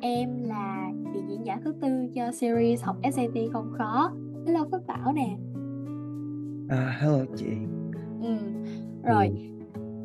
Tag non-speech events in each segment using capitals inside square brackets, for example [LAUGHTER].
em là chị diễn giả thứ tư cho series học SAT không khó. Hello Phước Bảo nè. À, hello chị. Ừ. Rồi, ừ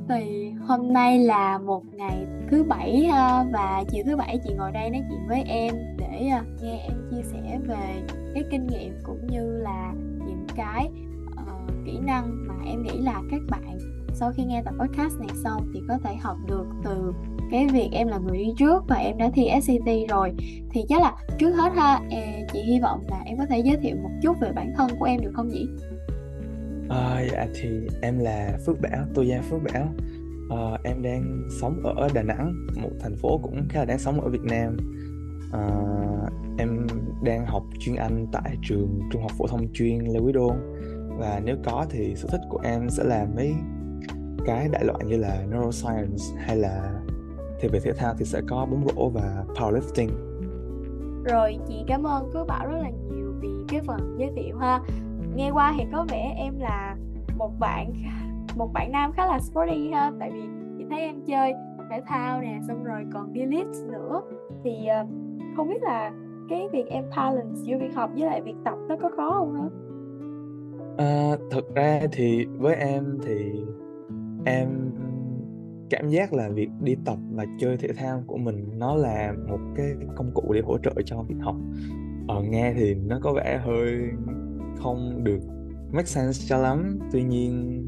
thì hôm nay là một ngày thứ bảy và chiều thứ bảy chị ngồi đây nói chuyện với em để à, nghe em chia sẻ về cái kinh nghiệm cũng như là những cái uh, kỹ năng mà em nghĩ là các bạn sau khi nghe tập podcast này xong thì có thể học được từ cái việc em là người đi trước và em đã thi SCT rồi thì chắc là trước hết ha à, chị hy vọng là em có thể giới thiệu một chút về bản thân của em được không nhỉ? À, dạ thì em là Phước Bảo, tôi Gia Phước Bảo. À, em đang sống ở Đà Nẵng, một thành phố cũng khá là đáng sống ở Việt Nam. À, em đang học chuyên Anh tại trường Trung học phổ thông chuyên Lê Quý Đôn và nếu có thì sở thích của em sẽ là mấy cái đại loại như là neuroscience hay là thì về thể thao thì sẽ có bóng rổ và powerlifting. Rồi chị cảm ơn Phước Bảo rất là nhiều vì cái phần giới thiệu ha nghe qua thì có vẻ em là một bạn một bạn nam khá là sporty ha tại vì chị thấy em chơi thể thao nè xong rồi còn đi lift nữa thì uh, không biết là cái việc em balance giữa việc học với lại việc tập nó có khó không hả? À, thực ra thì với em thì em cảm giác là việc đi tập và chơi thể thao của mình nó là một cái công cụ để hỗ trợ cho việc học. Ở ờ, nghe thì nó có vẻ hơi không được make sense cho lắm. Tuy nhiên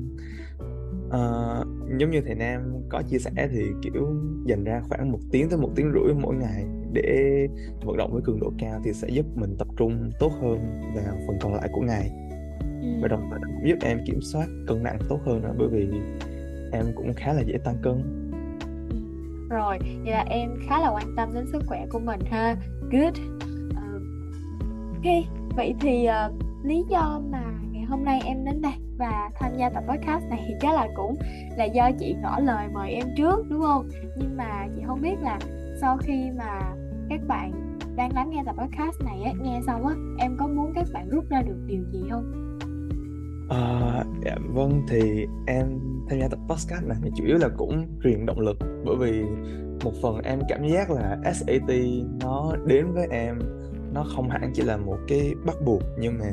uh, giống như thầy Nam có chia sẻ thì kiểu dành ra khoảng một tiếng tới một tiếng rưỡi mỗi ngày để vận động với cường độ cao thì sẽ giúp mình tập trung tốt hơn vào phần còn lại của ngày. Ừ. và đồng thời cũng giúp em kiểm soát cân nặng tốt hơn nữa bởi vì em cũng khá là dễ tăng cân. Rồi vậy là em khá là quan tâm đến sức khỏe của mình ha. Good. Uh, ok vậy thì uh, lý do mà ngày hôm nay em đến đây và tham gia tập podcast này thì chắc là cũng là do chị ngỏ lời mời em trước đúng không? Nhưng mà chị không biết là sau khi mà các bạn đang lắng nghe tập podcast này á nghe xong á em có muốn các bạn rút ra được điều gì không? À, dạ, vâng thì em tham gia tập podcast này chủ yếu là cũng truyền động lực. Bởi vì một phần em cảm giác là SAT nó đến với em nó không hẳn chỉ là một cái bắt buộc nhưng mà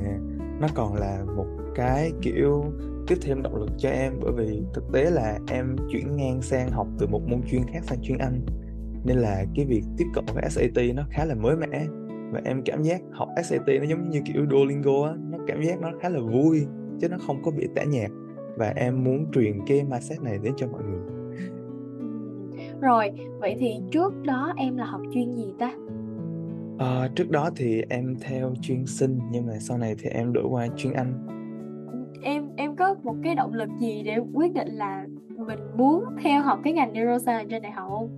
nó còn là một cái kiểu tiếp thêm động lực cho em. Bởi vì thực tế là em chuyển ngang sang học từ một môn chuyên khác sang chuyên Anh. Nên là cái việc tiếp cận với SAT nó khá là mới mẻ. Và em cảm giác học SAT nó giống như kiểu Duolingo á nó cảm giác nó khá là vui chứ nó không có bị tẻ nhạt và em muốn truyền cái mindset này đến cho mọi người rồi vậy thì trước đó em là học chuyên gì ta À, trước đó thì em theo chuyên sinh nhưng mà sau này thì em đổi qua chuyên Anh. Em em có một cái động lực gì để quyết định là mình muốn theo học cái ngành neuroscience trên đại học không?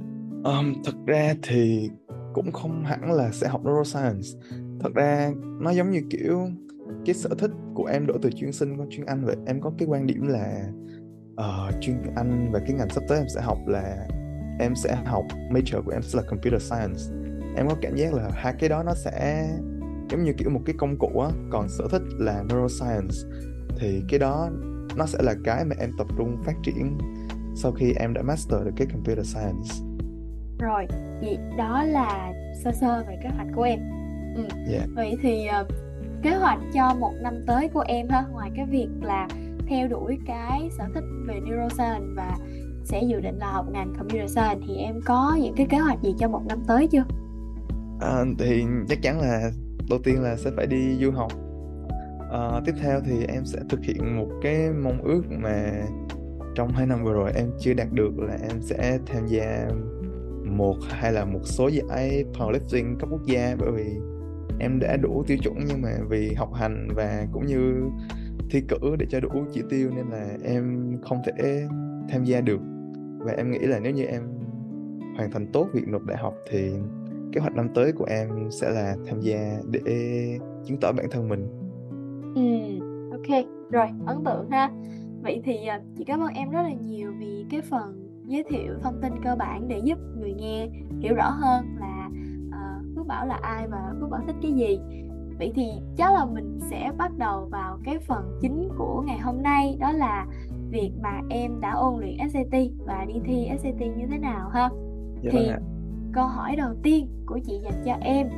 Um, thực ra thì cũng không hẳn là sẽ học neuroscience. Thật ra nó giống như kiểu cái sở thích của em đổi từ chuyên sinh qua chuyên Anh vậy. Em có cái quan điểm là uh, chuyên Anh và cái ngành sắp tới em sẽ học là em sẽ học major của em sẽ là computer science em có cảm giác là hai cái đó nó sẽ giống như kiểu một cái công cụ á còn sở thích là neuroscience thì cái đó nó sẽ là cái mà em tập trung phát triển sau khi em đã master được cái computer science rồi vậy đó là sơ sơ về kế hoạch của em ừ. yeah. Dạ. vậy thì uh, kế hoạch cho một năm tới của em ha ngoài cái việc là theo đuổi cái sở thích về neuroscience và sẽ dự định là học ngành computer science thì em có những cái kế hoạch gì cho một năm tới chưa? À, thì chắc chắn là đầu tiên là sẽ phải đi du học. À, tiếp theo thì em sẽ thực hiện một cái mong ước mà trong hai năm vừa rồi em chưa đạt được là em sẽ tham gia một hay là một số giải powerlifting cấp quốc gia bởi vì em đã đủ tiêu chuẩn nhưng mà vì học hành và cũng như thi cử để cho đủ chỉ tiêu nên là em không thể tham gia được. Và em nghĩ là nếu như em hoàn thành tốt việc nộp đại học thì kế hoạch năm tới của em sẽ là tham gia để chứng tỏ bản thân mình. Ừ ok, rồi, ấn tượng ha. Vậy thì à, chị cảm ơn em rất là nhiều vì cái phần giới thiệu thông tin cơ bản để giúp người nghe hiểu rõ hơn là Bảo là ai và Phước Bảo thích cái gì vậy thì chắc là mình sẽ bắt đầu vào cái phần chính của ngày hôm nay đó là việc mà em đã ôn luyện SAT và đi thi SAT như thế nào ha dạ thì vâng câu hỏi đầu tiên của chị dành cho em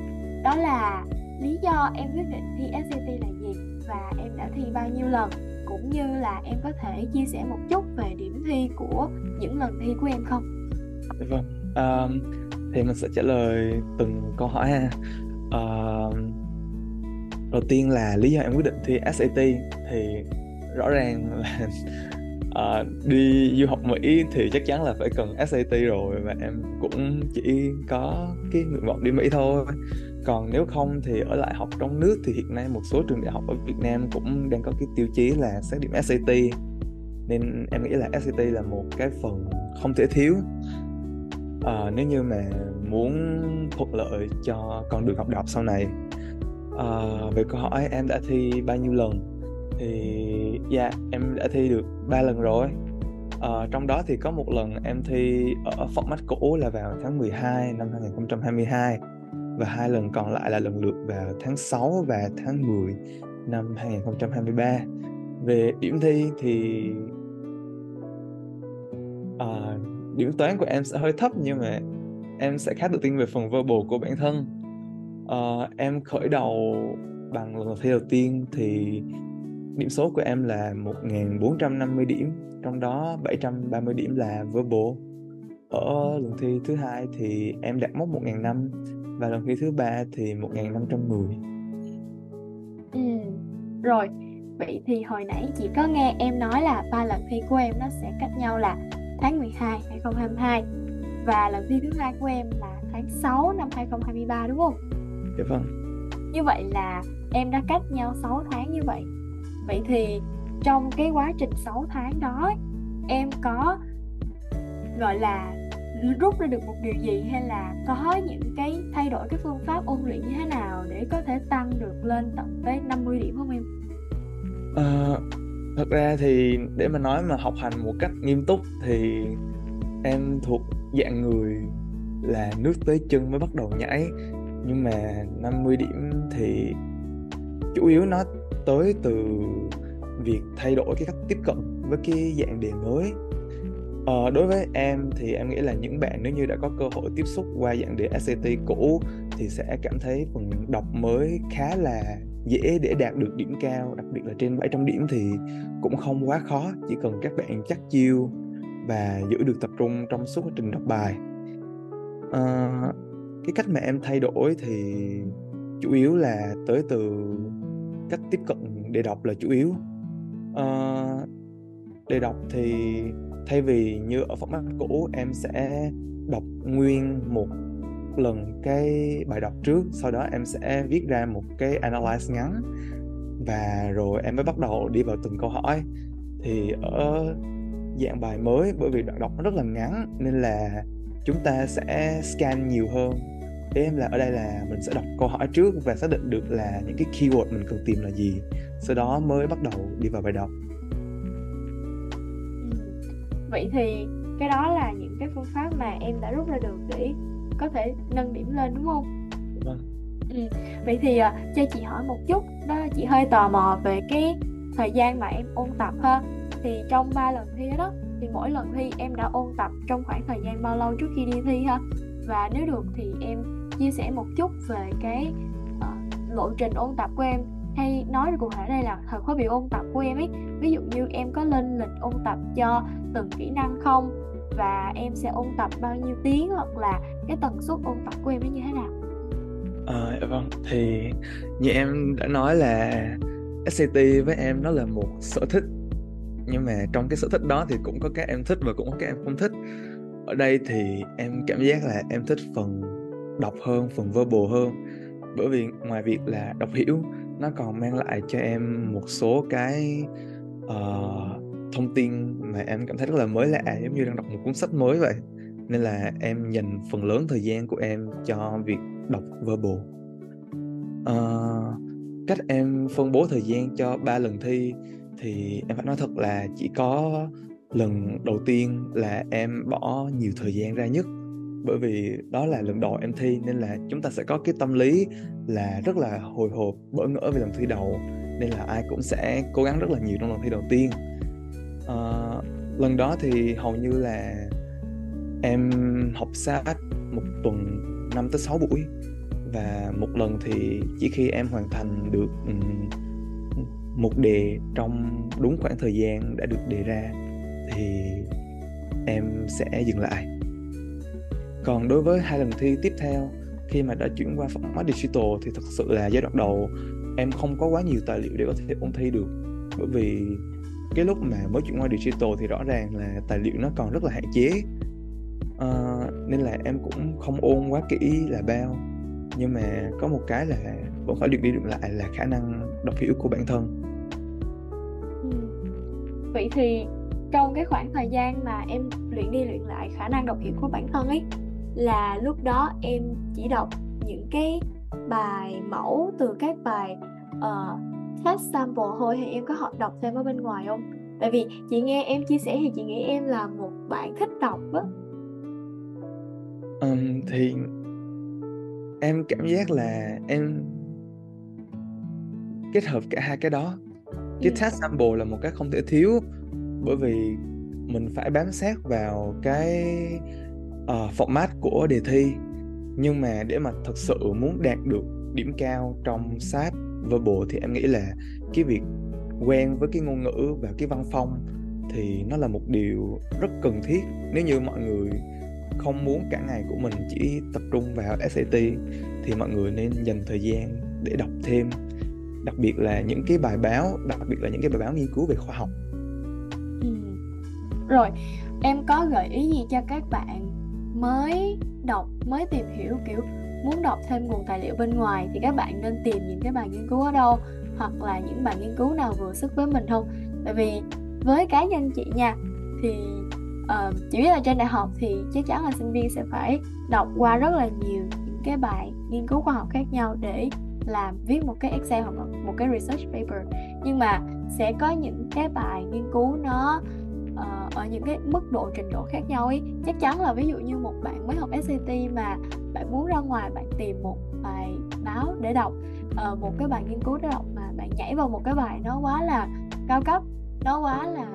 đó là lý do em quyết định thi SAT là gì và em đã thi bao nhiêu lần cũng như là em có thể chia sẻ một chút về điểm thi của những lần thi của em không? Dạ vâng. Um, thì mình sẽ trả lời từng câu hỏi ha. Uh, đầu tiên là lý do em quyết định thi SAT thì rõ ràng là uh, [LAUGHS] đi du học Mỹ thì chắc chắn là phải cần SAT rồi và em cũng chỉ có cái nguyện vọng đi Mỹ thôi. Còn nếu không thì ở lại học trong nước thì hiện nay một số trường đại học ở Việt Nam cũng đang có cái tiêu chí là xét điểm SAT nên em nghĩ là SAT là một cái phần không thể thiếu. À, nếu như mà muốn thuận lợi cho con đường học đọc sau này. À, về câu hỏi em đã thi bao nhiêu lần? Thì dạ yeah, em đã thi được ba lần rồi. À, trong đó thì có một lần em thi ở format cũ là vào tháng 12 năm 2022 và hai lần còn lại là lần lượt vào tháng 6 và tháng 10 năm 2023. Về điểm thi thì à, điểm toán của em sẽ hơi thấp nhưng mà em sẽ khá tự tin về phần verbal của bản thân. Uh, em khởi đầu bằng lần thi đầu tiên thì điểm số của em là 1450 điểm, trong đó 730 điểm là verbal. Ở lần thi thứ hai thì em đạt mốc 1.500 và lần thi thứ ba thì 1510 ừ rồi vậy thì hồi nãy chị có nghe em nói là ba lần thi của em nó sẽ cách nhau là tháng 12 2022 và lần thi thứ hai của em là tháng 6 năm 2023 đúng không? Dạ vâng. Như vậy là em đã cách nhau 6 tháng như vậy. Vậy thì trong cái quá trình 6 tháng đó em có gọi là rút ra được một điều gì hay là có những cái thay đổi cái phương pháp ôn luyện như thế nào để có thể tăng được lên tận tới 50 điểm không em? À, thật ra thì để mà nói mà học hành một cách nghiêm túc thì em thuộc dạng người là nước tới chân mới bắt đầu nhảy. Nhưng mà 50 điểm thì chủ yếu nó tới từ việc thay đổi cái cách tiếp cận với cái dạng đề mới. Ờ, đối với em thì em nghĩ là những bạn nếu như đã có cơ hội tiếp xúc qua dạng đề SAT cũ thì sẽ cảm thấy phần đọc mới khá là dễ để đạt được điểm cao, đặc biệt là trên 700 điểm thì cũng không quá khó, chỉ cần các bạn chắc chiêu và giữ được tập trung trong suốt quá trình đọc bài. à, cái cách mà em thay đổi thì chủ yếu là tới từ cách tiếp cận để đọc là chủ yếu. à, để đọc thì thay vì như ở format cũ em sẽ đọc nguyên một lần cái bài đọc trước sau đó em sẽ viết ra một cái analyze ngắn và rồi em mới bắt đầu đi vào từng câu hỏi thì ở dạng bài mới bởi vì đoạn đọc nó rất là ngắn nên là chúng ta sẽ scan nhiều hơn. Ý em là ở đây là mình sẽ đọc câu hỏi trước và xác định được là những cái keyword mình cần tìm là gì. Sau đó mới bắt đầu đi vào bài đọc. Vậy thì cái đó là những cái phương pháp mà em đã rút ra được để có thể nâng điểm lên đúng không? Vâng. Ừ. vậy thì uh, cho chị hỏi một chút đó chị hơi tò mò về cái thời gian mà em ôn tập ha thì trong ba lần thi đó thì mỗi lần thi em đã ôn tập trong khoảng thời gian bao lâu trước khi đi thi ha? Và nếu được thì em chia sẻ một chút về cái uh, lộ trình ôn tập của em. Hay nói cụ thể đây là thời khóa biểu ôn tập của em ấy. Ví dụ như em có lên lịch ôn tập cho từng kỹ năng không? Và em sẽ ôn tập bao nhiêu tiếng hoặc là cái tần suất ôn tập của em nó như thế nào? À, vâng. Thì như em đã nói là SCT với em nó là một sở thích nhưng mà trong cái sở thích đó thì cũng có các em thích và cũng có các em không thích. Ở đây thì em cảm giác là em thích phần đọc hơn phần verbal hơn. Bởi vì ngoài việc là đọc hiểu nó còn mang lại cho em một số cái uh, thông tin mà em cảm thấy rất là mới lạ giống như đang đọc một cuốn sách mới vậy. Nên là em dành phần lớn thời gian của em cho việc đọc verbal. Uh, cách em phân bố thời gian cho ba lần thi thì em phải nói thật là chỉ có lần đầu tiên là em bỏ nhiều thời gian ra nhất. Bởi vì đó là lần đầu em thi nên là chúng ta sẽ có cái tâm lý là rất là hồi hộp bỡ ngỡ về lần thi đầu. Nên là ai cũng sẽ cố gắng rất là nhiều trong lần thi đầu tiên. À, lần đó thì hầu như là em học sát một tuần 5 tới 6 buổi. Và một lần thì chỉ khi em hoàn thành được một đề trong đúng khoảng thời gian đã được đề ra thì em sẽ dừng lại. Còn đối với hai lần thi tiếp theo khi mà đã chuyển qua format digital thì thật sự là giai đoạn đầu em không có quá nhiều tài liệu để có thể ôn thi được. Bởi vì cái lúc mà mới chuyển qua digital thì rõ ràng là tài liệu nó còn rất là hạn chế. À, nên là em cũng không ôn quá kỹ là bao. Nhưng mà có một cái là vẫn phải được đi được lại là khả năng đọc hiểu của bản thân vậy thì trong cái khoảng thời gian mà em luyện đi luyện lại khả năng đọc hiểu của bản thân ấy là lúc đó em chỉ đọc những cái bài mẫu từ các bài uh, test sample thôi hay em có học đọc thêm ở bên ngoài không? Tại vì chị nghe em chia sẻ thì chị nghĩ em là một bạn thích đọc á. Um, thì em cảm giác là em kết hợp cả hai cái đó cái ừ. test sample là một cái không thể thiếu bởi vì mình phải bám sát vào cái uh, format của đề thi. Nhưng mà để mà thật sự muốn đạt được điểm cao trong sát verbal thì em nghĩ là cái việc quen với cái ngôn ngữ và cái văn phong thì nó là một điều rất cần thiết. Nếu như mọi người không muốn cả ngày của mình chỉ tập trung vào SAT thì mọi người nên dành thời gian để đọc thêm đặc biệt là những cái bài báo đặc biệt là những cái bài báo nghiên cứu về khoa học ừ. rồi em có gợi ý gì cho các bạn mới đọc mới tìm hiểu kiểu muốn đọc thêm nguồn tài liệu bên ngoài thì các bạn nên tìm những cái bài nghiên cứu ở đâu hoặc là những bài nghiên cứu nào vừa sức với mình không tại vì với cá nhân chị nha thì ờ, uh, chỉ biết là trên đại học thì chắc chắn là sinh viên sẽ phải đọc qua rất là nhiều những cái bài nghiên cứu khoa học khác nhau để làm viết một cái Excel hoặc là một cái research paper. Nhưng mà sẽ có những cái bài nghiên cứu nó uh, ở những cái mức độ trình độ khác nhau ấy. Chắc chắn là ví dụ như một bạn mới học SAT mà bạn muốn ra ngoài bạn tìm một bài báo để đọc uh, một cái bài nghiên cứu để đọc mà bạn nhảy vào một cái bài nó quá là cao cấp nó quá là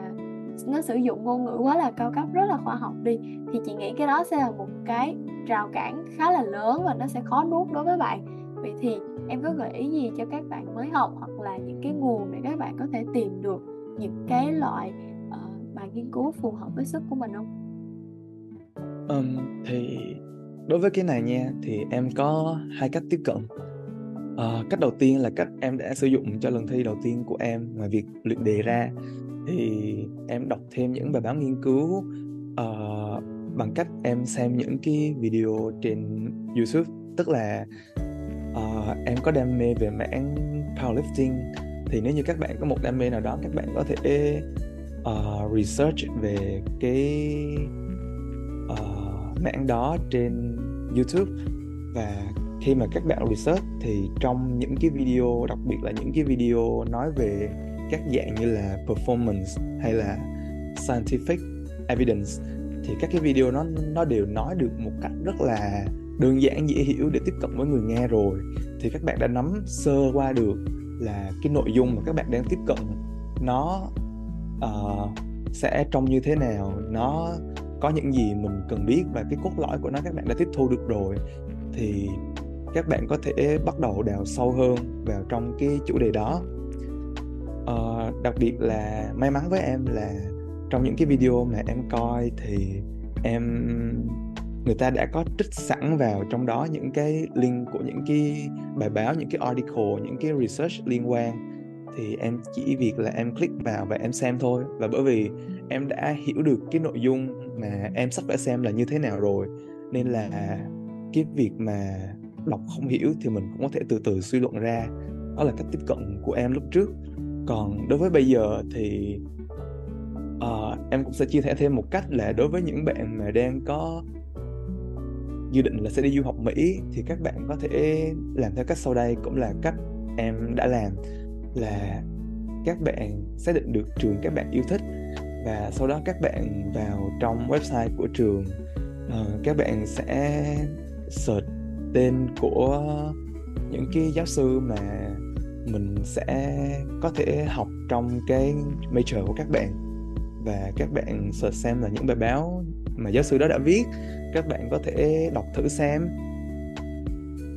nó sử dụng ngôn ngữ quá là cao cấp rất là khoa học đi thì chị nghĩ cái đó sẽ là một cái rào cản khá là lớn và nó sẽ khó nuốt đối với bạn. Vậy thì em có gợi ý gì cho các bạn mới học hoặc là những cái nguồn để các bạn có thể tìm được những cái loại uh, bài nghiên cứu phù hợp với sức của mình không? Um, thì đối với cái này nha thì em có hai cách tiếp cận uh, cách đầu tiên là cách em đã sử dụng cho lần thi đầu tiên của em ngoài việc luyện đề ra thì em đọc thêm những bài báo nghiên cứu uh, bằng cách em xem những cái video trên YouTube tức là uh, em có đam mê về mảng powerlifting. Thì nếu như các bạn có một đam mê nào đó các bạn có thể uh, research về cái uh, mảng đó trên YouTube. Và khi mà các bạn research thì trong những cái video đặc biệt là những cái video nói về các dạng như là performance hay là scientific evidence thì các cái video nó nó đều nói được một cách rất là đơn giản dễ hiểu để tiếp cận với người nghe rồi. Thì các bạn đã nắm sơ qua được là cái nội dung mà các bạn đang tiếp cận nó uh, sẽ trông như thế nào nó có những gì mình cần biết và cái cốt lõi của nó các bạn đã tiếp thu được rồi. Thì các bạn có thể bắt đầu đào sâu hơn vào trong cái chủ đề đó. Uh, đặc biệt là may mắn với em là trong những cái video mà em coi thì em người ta đã có trích sẵn vào trong đó những cái link của những cái bài báo những cái article những cái research liên quan. Thì em chỉ việc là em click vào và em xem thôi. Và bởi vì em đã hiểu được cái nội dung mà em sắp phải xem là như thế nào rồi nên là cái việc mà đọc không hiểu thì mình cũng có thể từ từ suy luận ra. Đó là cách tiếp cận của em lúc trước. Còn đối với bây giờ thì uh, em cũng sẽ chia sẻ thêm một cách là đối với những bạn mà đang có dự định là sẽ đi du học Mỹ thì các bạn có thể làm theo cách sau đây cũng là cách em đã làm là các bạn xác định được trường các bạn yêu thích và sau đó các bạn vào trong website của trường. Uh, các bạn sẽ search tên của những cái giáo sư mà mình sẽ có thể học trong cái major của các bạn và các bạn search xem là những bài báo mà giáo sư đó đã viết các bạn có thể đọc thử xem.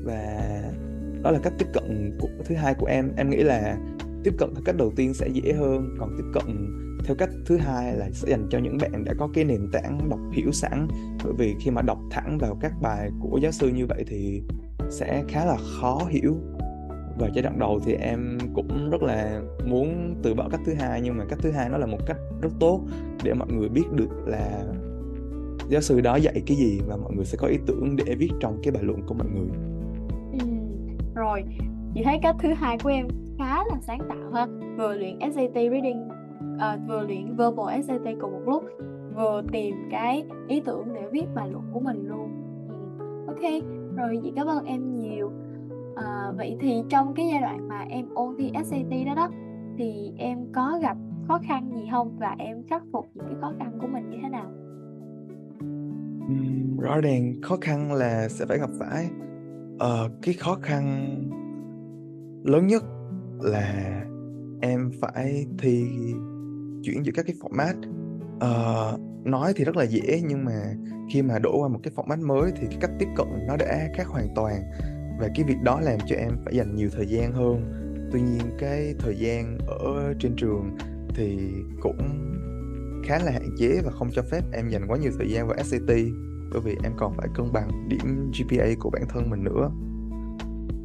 Và đó là cách tiếp cận của, thứ hai của em. Em nghĩ là tiếp cận theo cách đầu tiên sẽ dễ hơn còn tiếp cận theo cách thứ hai là sẽ dành cho những bạn đã có cái nền tảng đọc hiểu sẵn. Bởi vì khi mà đọc thẳng vào các bài của giáo sư như vậy thì sẽ khá là khó hiểu. Và giai đoạn đầu thì em cũng rất là muốn từ bỏ cách thứ hai nhưng mà cách thứ hai nó là một cách rất tốt để mọi người biết được là giáo sư đó dạy cái gì và mọi người sẽ có ý tưởng để viết trong cái bài luận của mọi người? Ừ, rồi. Chị thấy cách thứ hai của em khá là sáng tạo ha. Vừa luyện SAT reading uh, vừa luyện verbal SAT cùng một lúc vừa tìm cái ý tưởng để viết bài luận của mình luôn. Ừ, ok. Rồi chị cảm ơn em nhiều. À, vậy thì trong cái giai đoạn mà em ôn thi SAT đó đó thì em có gặp khó khăn gì không? Và em khắc phục những cái khó khăn của mình như thế nào? Rõ ràng khó khăn là sẽ phải gặp phải. Uh, cái khó khăn lớn nhất là em phải thi chuyển giữa các cái format. Uh, nói thì rất là dễ nhưng mà khi mà đổ qua một cái format mới thì cái cách tiếp cận nó đã khác hoàn toàn. Và cái việc đó làm cho em phải dành nhiều thời gian hơn. Tuy nhiên cái thời gian ở trên trường thì cũng khá là hạn chế và không cho phép em dành quá nhiều thời gian vào SAT bởi vì em còn phải cân bằng điểm GPA của bản thân mình nữa.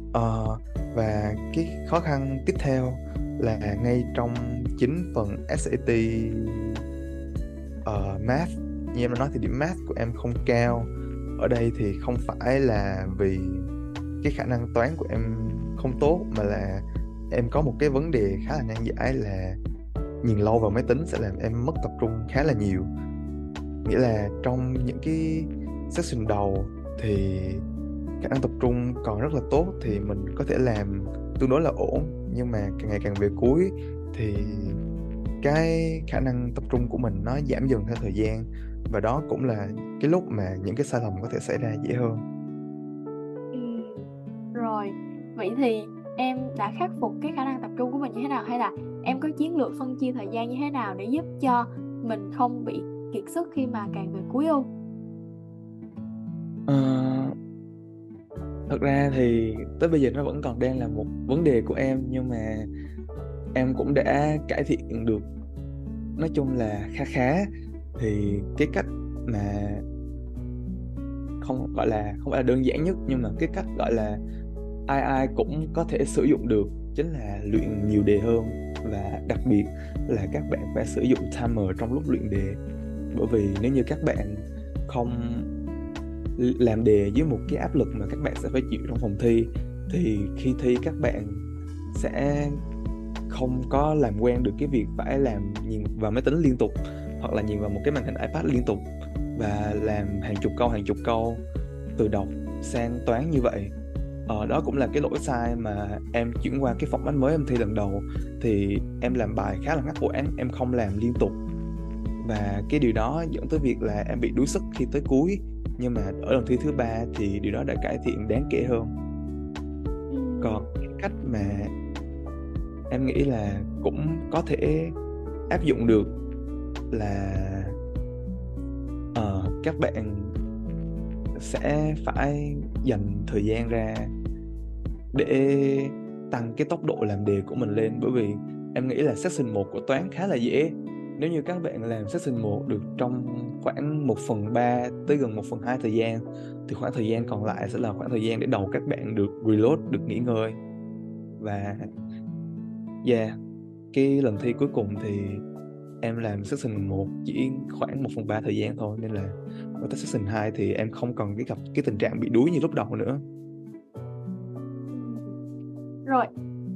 Uh, và cái khó khăn tiếp theo là ngay trong chính phần SAT uh, ờ, math. Như em đã nói thì điểm math của em không cao. Ở đây thì không phải là vì cái khả năng toán của em không tốt mà là em có một cái vấn đề khá là nan giải là nhìn lâu vào máy tính sẽ làm em mất tập trung khá là nhiều. Nghĩa là trong những cái section đầu thì khả năng tập trung còn rất là tốt thì mình có thể làm tương đối là ổn. Nhưng mà càng ngày càng về cuối thì cái khả năng tập trung của mình nó giảm dần theo thời gian. Và đó cũng là cái lúc mà những cái sai lầm có thể xảy ra dễ hơn. Ừ. rồi. Vậy thì em đã khắc phục cái khả năng tập trung của mình như thế nào hay là em có chiến lược phân chia thời gian như thế nào để giúp cho mình không bị kiệt sức khi mà càng về cuối không? À, thật ra thì tới bây giờ nó vẫn còn đang là một vấn đề của em nhưng mà em cũng đã cải thiện được nói chung là khá khá thì cái cách mà không gọi là không phải là đơn giản nhất nhưng mà cái cách gọi là ai ai cũng có thể sử dụng được, chính là luyện nhiều đề hơn. Và đặc biệt là các bạn phải sử dụng timer trong lúc luyện đề. Bởi vì nếu như các bạn không làm đề với một cái áp lực mà các bạn sẽ phải chịu trong phòng thi, thì khi thi các bạn sẽ không có làm quen được cái việc phải làm nhìn vào máy tính liên tục, hoặc là nhìn vào một cái màn hình iPad liên tục, và làm hàng chục câu, hàng chục câu từ đọc sang toán như vậy ờ, đó cũng là cái lỗi sai mà em chuyển qua cái format mới em thi lần đầu. Thì em làm bài khá là ngắt quãng em không làm liên tục. Và cái điều đó dẫn tới việc là em bị đuối sức khi tới cuối. Nhưng mà ở lần thi thứ ba thì điều đó đã cải thiện đáng kể hơn. Còn cách mà em nghĩ là cũng có thể áp dụng được là uh, các bạn sẽ phải dành thời gian ra để tăng cái tốc độ làm đề của mình lên. Bởi vì em nghĩ là section 1 của toán khá là dễ. Nếu như các bạn làm section 1 được trong khoảng 1 phần 3 tới gần 1 phần 2 thời gian thì khoảng thời gian còn lại sẽ là khoảng thời gian để đầu các bạn được reload, được nghỉ ngơi. Và yeah cái lần thi cuối cùng thì em làm session 1 chỉ khoảng 1 phần 3 thời gian thôi, nên là qua tới session 2 thì em không còn cái gặp, cái tình trạng bị đuối như lúc đầu nữa. Rồi,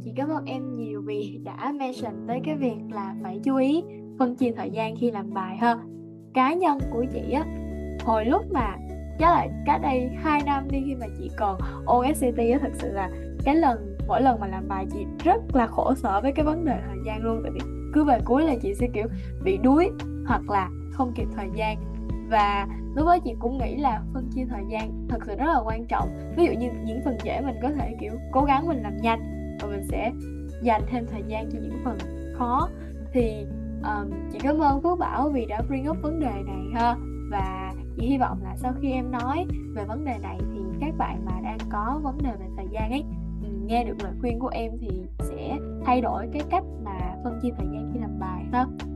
chị cảm ơn em nhiều vì đã mention tới cái việc là phải chú ý phân chia thời gian khi làm bài ha. Cá nhân của chị á, hồi lúc mà chắc là cách đây 2 năm đi khi mà chị còn OSCT á, thật sự là cái lần, mỗi lần mà làm bài chị rất là khổ sở với cái vấn đề thời gian luôn, tại vì cứ về cuối là chị sẽ kiểu bị đuối hoặc là không kịp thời gian. Và lúc đó chị cũng nghĩ là phân chia thời gian thật sự rất là quan trọng. Ví dụ như những phần dễ mình có thể kiểu cố gắng mình làm nhanh và mình sẽ dành thêm thời gian cho những phần khó. Thì um, chị cảm ơn Phước Bảo vì đã bring up vấn đề này ha. Và chị hy vọng là sau khi em nói về vấn đề này thì các bạn mà đang có vấn đề về thời gian ấy nghe được lời khuyên của em thì sẽ thay đổi cái cách mà phân chia thời gian khi làm bài ha